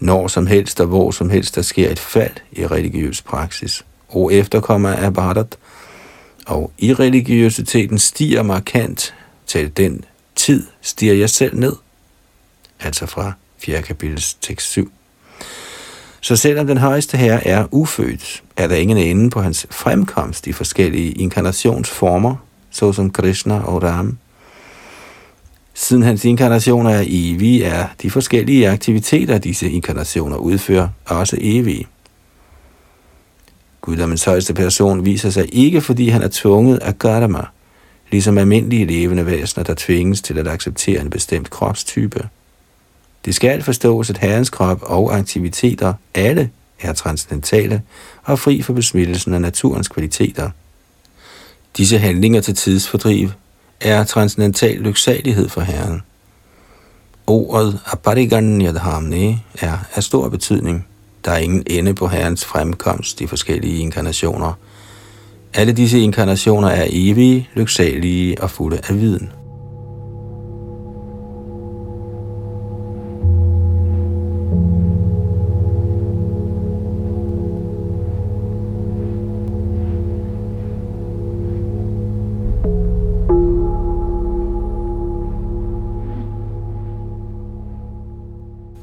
Når som helst og hvor som helst, der sker et fald i religiøs praksis, og efterkommer af Bharat, og i religiøsiteten stiger markant til den tid, stiger jeg selv ned. Altså fra 4. kapitels tekst 7. Så selvom den højeste herre er ufødt, er der ingen ende på hans fremkomst i forskellige inkarnationsformer, såsom Krishna og Ram. Siden hans inkarnationer er evige, er de forskellige aktiviteter, disse inkarnationer udfører, også evige. Guddommens højeste person viser sig ikke, fordi han er tvunget af karma, ligesom almindelige levende væsener, der tvinges til at acceptere en bestemt kropstype. Det skal forstås, at herrens krop og aktiviteter alle er transcendentale og fri for besmittelsen af naturens kvaliteter. Disse handlinger til tidsfordriv er transcendental lyksalighed for Herren. Ordet Apariganyadhamne er af stor betydning. Der er ingen ende på Herrens fremkomst i forskellige inkarnationer. Alle disse inkarnationer er evige, lyksalige og fulde af viden.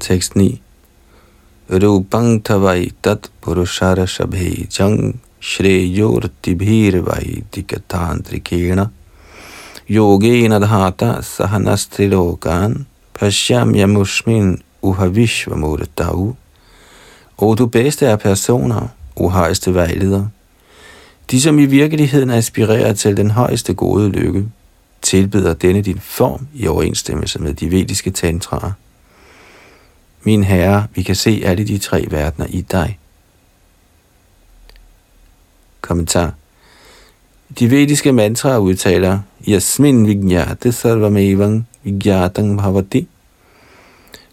Tekst 9. Rupang tavai tat purushara shabhe jang shreyorti bhirvai dikatantrikena Yogena dhata sahanastrilokan pashyam yamushmin uhavishvamurtahu. O du bedste af personer, o højeste vejleder, de som i virkeligheden aspirerer til den højeste gode lykke, tilbeder denne din form i overensstemmelse med de vediske tantraer. Min herre, vi kan se alle de tre verdener i dig. Kommentar. De vediske mantraer udtaler Yasmin vignate Sarvamevang vignatang Bhavati.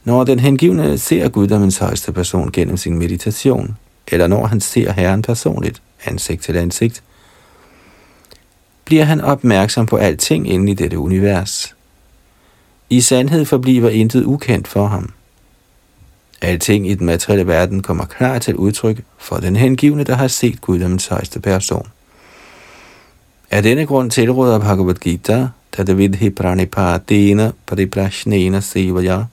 Når den hengivne ser guddommens højeste person gennem sin meditation, eller når han ser Herren personligt, ansigt til ansigt, bliver han opmærksom på alting inde i dette univers. I sandhed forbliver intet ukendt for ham. Alting i den materielle verden kommer klar til udtryk for den hengivne, der har set guddommens højeste person. Af denne grund tilråder Bhagavad Gita, Tadavidhi Pranipadena Pariprashnena Sevaya,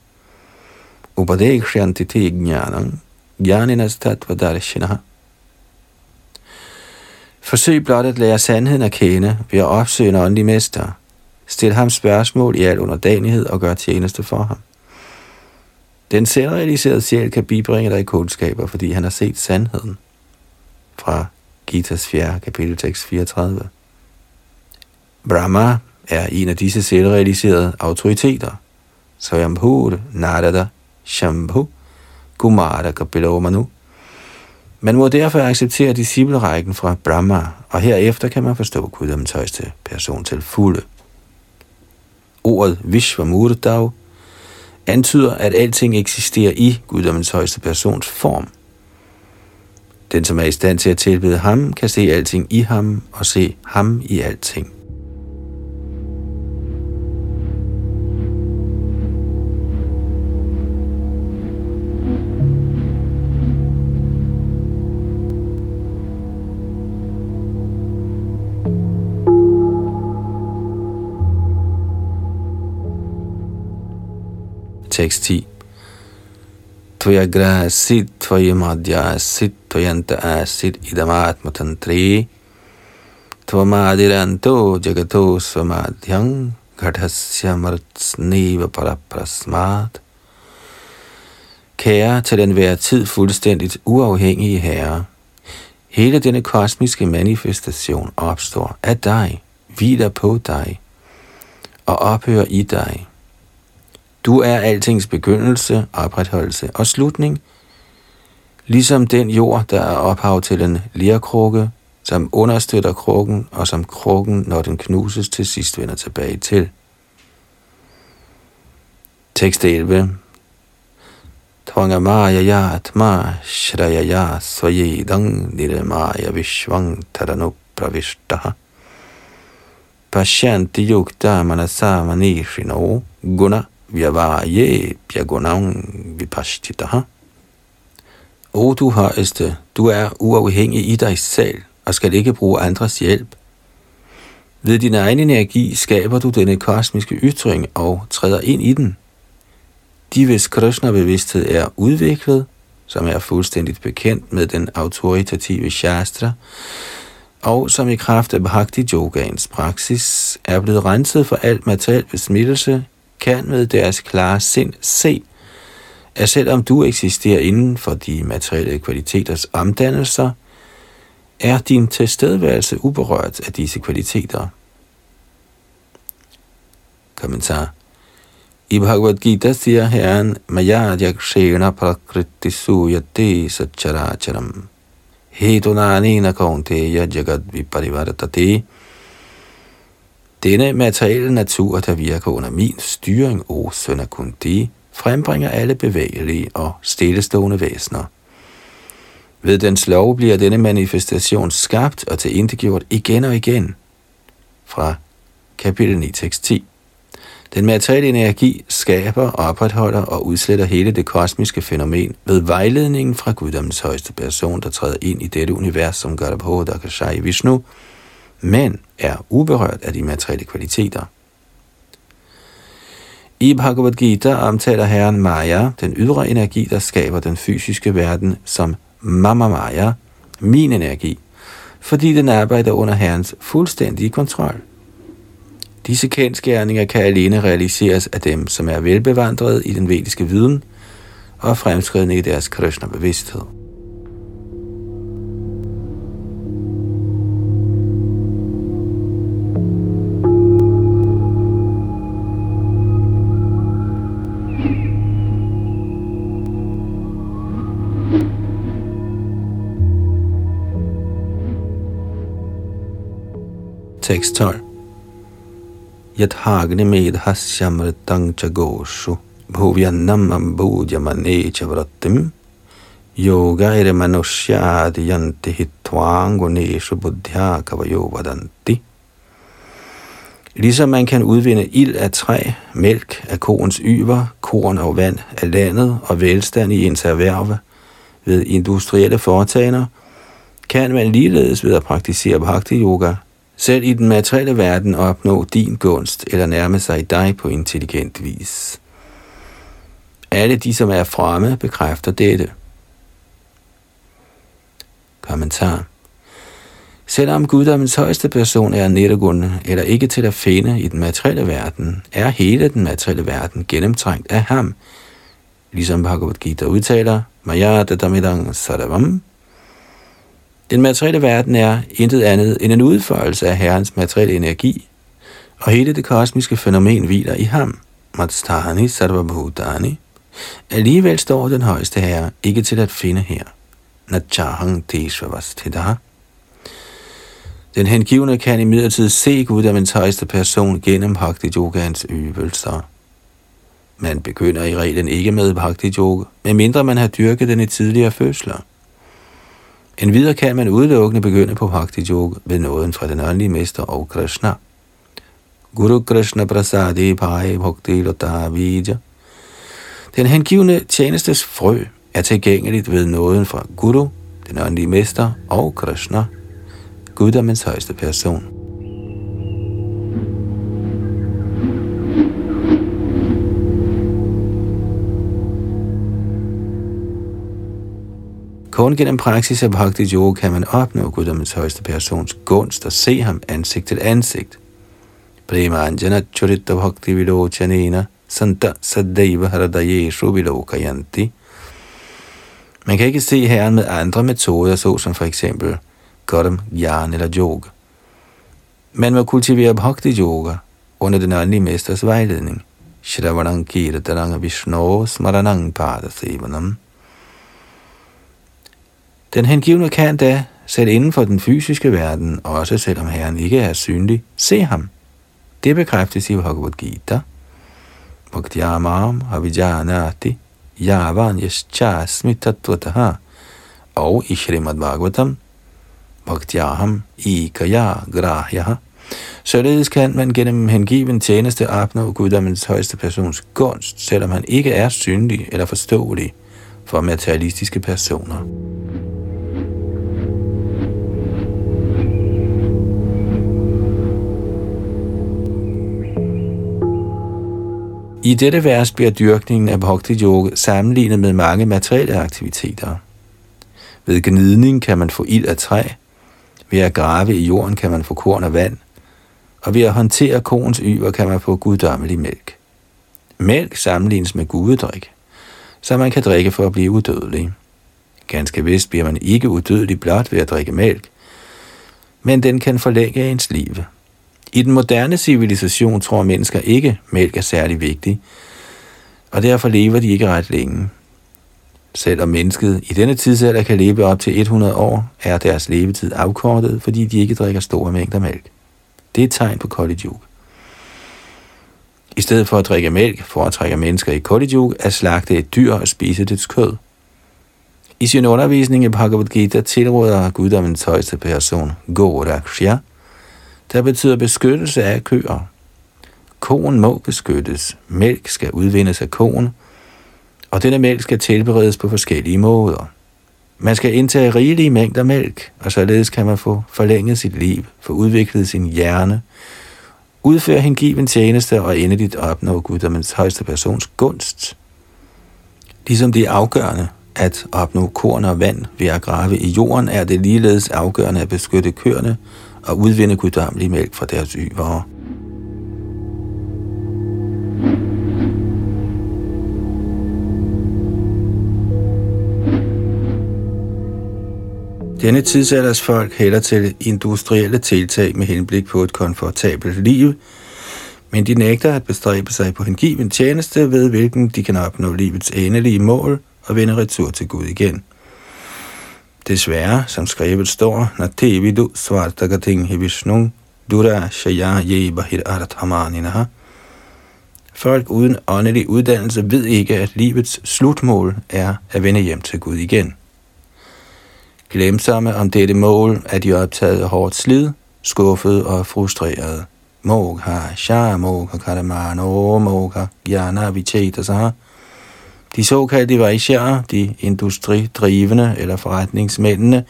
Upadekshanti Te Jnanam, Jnaninas Tattva Darshinaha. Forsøg blot at lære sandheden at kende ved at opsøge en åndelig mester. Stil ham spørgsmål i al underdanighed og gør tjeneste for ham. Den selvrealiserede sjæl kan bibringe dig kundskaber, fordi han har set sandheden. Fra Gitas 4. kapitel tekst 34. Brahma er en af disse selvrealiserede autoriteter. Svayambhuda, Narada, Shambhu, Kumara Kapilomanu. Man må derfor acceptere disciplerækken fra Brahma, og herefter kan man forstå guddommens højeste person til fulde. Ordet Vishvamurdav antyder, at alting eksisterer i guddommens højeste persons form. Den, som er i stand til at tilbede ham, kan se alting i ham og se ham i alting. Tekst 10. Tvayagrasid tvayamadhyasid tvayanta asid idamatmatantre tvamadiranto jagato svamadhyang ghatasya martsneva paraprasmat. Kære til den hver tid fuldstændigt uafhængige herre, hele denne kosmiske manifestation opstår af dig, hviler på dig og ophører i dig. Du er altings begyndelse, opretholdelse og slutning, ligesom den jord, der er ophav til en lierkrukke, som understøtter krukken, og som krukken, når den knuses, til sidst vender tilbage til. Tekst 11 Tvangamaya atma shrayaya svayedang niramaya vishvang taranu pravishtaha Pashyanti yukta manasa manishino guna vyavaye pyagunam vipashtitaha. O du højeste, du er uafhængig i dig selv og skal ikke bruge andres hjælp. Ved din egen energi skaber du denne kosmiske ytring og træder ind i den. De, hvis Krishna-bevidsthed er udviklet, som er fuldstændigt bekendt med den autoritative shastra, og som i kraft af bhakti yogans praksis er blevet renset for alt materiel besmittelse, kan med deres klare sind se, at selvom du eksisterer inden for de materielle kvaliteters omdannelser, er din tilstedeværelse uberørt af disse kvaliteter. Kommentar I Bhagavad Gita siger Herren, Maya yakshena prakriti suyate satcharacharam. Hedunanina kaunteya jagad viparivartate. Denne materielle natur, der virker under min styring, o søn af Kundi, frembringer alle bevægelige og stillestående væsener. Ved dens lov bliver denne manifestation skabt og tilindegjort igen og igen. Fra kapitel 9, tekst 10. Den materielle energi skaber, opretholder og udsletter hele det kosmiske fænomen ved vejledningen fra guddommens højeste person, der træder ind i dette univers som Garbhodha Dakashai Vishnu, men er uberørt af de materielle kvaliteter. I Bhagavad Gita omtaler herren Maya, den ydre energi, der skaber den fysiske verden, som Mama Maya, min energi, fordi den arbejder under herrens fuldstændige kontrol. Disse kendskærninger kan alene realiseres af dem, som er velbevandret i den vediske viden og fremskridende i deres Krishna-bevidsthed. Tekst 12 Yathagne medhasyamritang chagoshu bhuvyannam ambujamane chavratim yogaire manushyadi yanti hitwanguneshu buddhya kavayo vadanti Ligesom man kan udvinde ild af træ, mælk af koens yver, korn og vand af landet og velstand i ens erhverve. Ved industrielle foretagender, kan man ligeledes ved at praktisere bhakti yoga selv i den materielle verden opnå din gunst eller nærme sig dig på intelligent vis. Alle de, som er fremme, bekræfter dette. Kommentar Selvom guddommens højeste person er nirgun, eller ikke til at finde i den materielle verden, er hele den materielle verden gennemtrængt af ham, ligesom Bhagavad Gita udtaler, Maya Dadamidang Sadavam, den materielle verden er intet andet end en udførelse af Herrens materielle energi, og hele det kosmiske fænomen hviler i ham, Matstani Sarvabhutani. Alligevel står den højeste herre ikke til at finde her. Nachahang Teshvavasthidaha. Den hengivne kan i midlertid se Guddommens højeste person gennem Bhakti Yogans øvelser. Man begynder i reglen ikke med Bhakti Yoga, medmindre man har dyrket den i tidligere fødsler. En videre kan man udelukkende begynde på Bhakti Yoga ved nåden fra den åndelige mester og Krishna. Guru Krishna Prasadi Pai Bhakti Lata Vidya. Den hengivne tjenestes frø er tilgængeligt ved nåden fra Guru, den åndelige mester og Krishna, guddommens højeste person. Kun gennem praksis af Bhakti Yoga kan man opnå guddommens højeste persons gunst og se ham ansigt til ansigt. Prima Anjana Churita Bhakti Vilochanena Santa Sadaiva Haradayeshu Vilokayanti. Man kan ikke se Herren med andre metoder, såsom for eksempel Garam, Jnana eller Yoga. Man må kultivere Bhakti Yoga under den åndelige mesters vejledning. Shravanang Kirtanang Vishnu Smaranang Padasevanam. Den hengivne kan da, selv inden for den fysiske verden, også selvom Herren ikke er synlig, se ham. Det bekræftes i Bhagavad Gita. Bhaktyamam avijanati yavan yaschasmi tattvataha og i Srimad Bhagavatam Bhaktyaham ikaya grahyaha Således kan man gennem hengiven tjeneste opnå guddommens højeste persons gunst, selvom han ikke er synlig eller forståelig for materialistiske personer. I dette vers bliver dyrkningen af bhakti yoga sammenlignet med mange materielle aktiviteter. Ved gnidning kan man få ild af træ, ved at grave i jorden kan man få korn og vand, og ved at håndtere koens yver kan man få guddommelig mælk. Mælk sammenlignes med gudedrik, så man kan drikke for at blive udødelig. Ganske vist bliver man ikke udødelig blot ved at drikke mælk, men den kan forlænge ens liv. I den moderne civilisation tror mennesker ikke, at mælk er særlig vigtig, og derfor lever de ikke ret længe. Selvom mennesket i denne tidsalder kan leve op til 100 år, er deres levetid afkortet, fordi de ikke drikker store mængder mælk. Det er et tegn på kolidjuk. I stedet for at drikke mælk, foretrækker mennesker i kolidjuk at slagte et dyr og spise dets kød. I sin undervisning i Bhagavad Gita tilråder guddommens højeste person, Gorakshya, der betyder beskyttelse af køer. Koen må beskyttes. Mælk skal udvindes af koen, og denne mælk skal tilberedes på forskellige måder. Man skal indtage rigelige mængder mælk, og således kan man få forlænget sit liv, få udviklet sin hjerne, udføre hengiven tjeneste og endeligt opnå guddommens højeste persons gunst. Ligesom det er afgørende at opnå korn og vand ved at grave i jorden, er det ligeledes afgørende at beskytte køerne og udvinde guddommelig mælk fra deres yvere. Denne tidsalders folk hælder til industrielle tiltag med henblik på et komfortabelt liv, men de nægter at bestræbe sig på hengiven tjeneste, ved hvilken de kan opnå livets endelige mål og vende retur til Gud igen. Desværre, som skrevet står, når tevidu svartagating hivishnung dura shaya ye bahir arthamaninaha. Folk uden åndelig uddannelse ved ikke, at livets slutmål er at vende hjem til Gud igen. Glemsomme om dette mål er de optaget af hårdt slid, skuffet og frustreret. Mogha, Shah Mogha, Karamano, Mogha, Jana, Vicheta, de såkaldte Vaishyaer, de industridrivende eller forretningsmændene,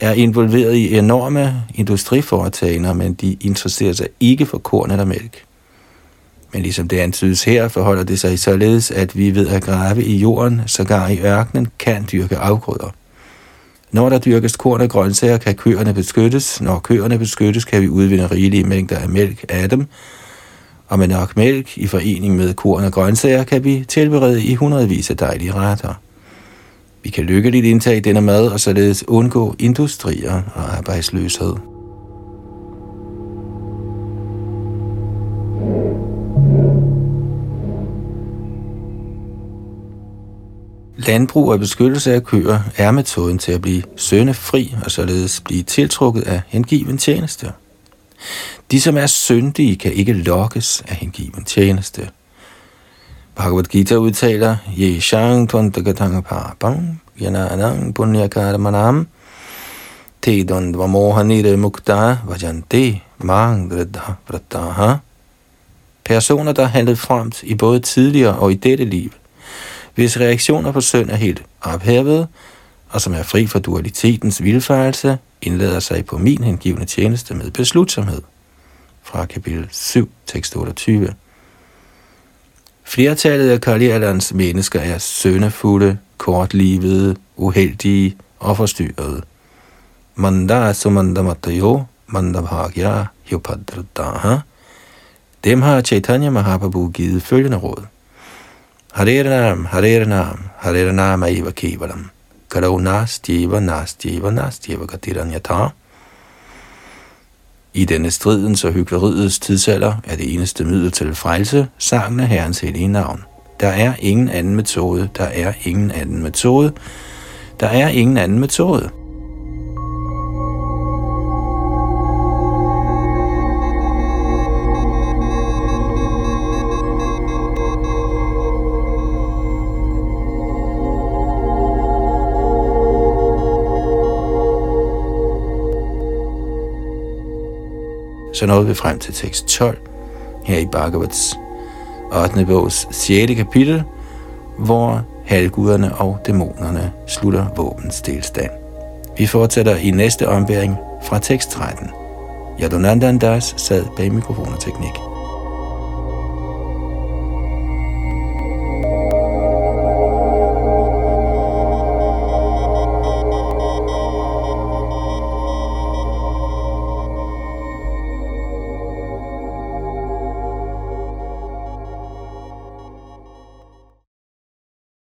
er involveret i enorme industriforetagender, men de interesserer sig ikke for korn eller mælk. Men ligesom det antydes her, forholder det sig således, at vi ved at grave i jorden, sågar i ørkenen, kan dyrke afgrøder. Når der dyrkes korn og grøntsager, kan køerne beskyttes. Når køerne beskyttes, kan vi udvinde rigelige mængder af mælk af dem. Og med nok mælk i forening med korn og grøntsager, kan vi tilberede i hundredvis af dejlige retter. Vi kan lykkeligt indtage denne mad og således undgå industrier og arbejdsløshed. Landbrug og beskyttelse af køer er metoden til at blive søndefri og således blive tiltrukket af hengiven tjeneste. De, som er syndige, kan ikke lokkes af hengiven tjeneste. Bhagavad Gita udtaler, Ye shang tuntagatanga papam, yananang punyakaramanam, te dondva mohanire mukta vajante mang vrataha. Personer, der handlede fremt i både tidligere og i dette liv – hvis reaktioner på synd er helt ophævet, og som er fri for dualitetens vildfarelse, indlader sig på min hengivende tjeneste med beslutsomhed. Fra kapitel 7, tekst 28. Flertallet af Kalialands mennesker er søndefulde, kortlivede, uheldige og forstyrrede. Manda sumanda matayo, manda bhagya yopadradaha. Dem har Chaitanya Mahaprabhu givet følgende råd. Hare Ram, Hare Ram, Hare Ram Aiva Nas Karo Nastjeva, Nastjeva, Nastjeva Gatiranyata. I denne stridens og hyggeleriets tidsalder er det eneste middel til frelse sangen af Herrens hellige navn. Der er ingen anden metode, der er ingen anden metode, der er ingen anden metode. Så nåede vi frem til tekst 12 her i Bhagavats 8. bogs 6. kapitel, hvor halvguderne og dæmonerne slutter våbenstilstand. Vi fortsætter i næste omværing fra tekst 13. Yadunandandas sad bag mikrofon teknik.